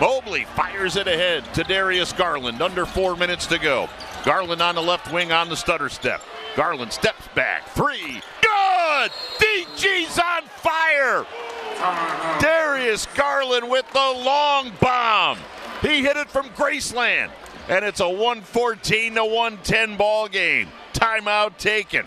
Mobley fires it ahead to Darius Garland. Under four minutes to go. Garland on the left wing on the stutter step. Garland steps back. Three. Good! DG's on fire! Darius Garland with the long bomb. He hit it from Graceland. And it's a 114 to 110 ball game. Timeout taken.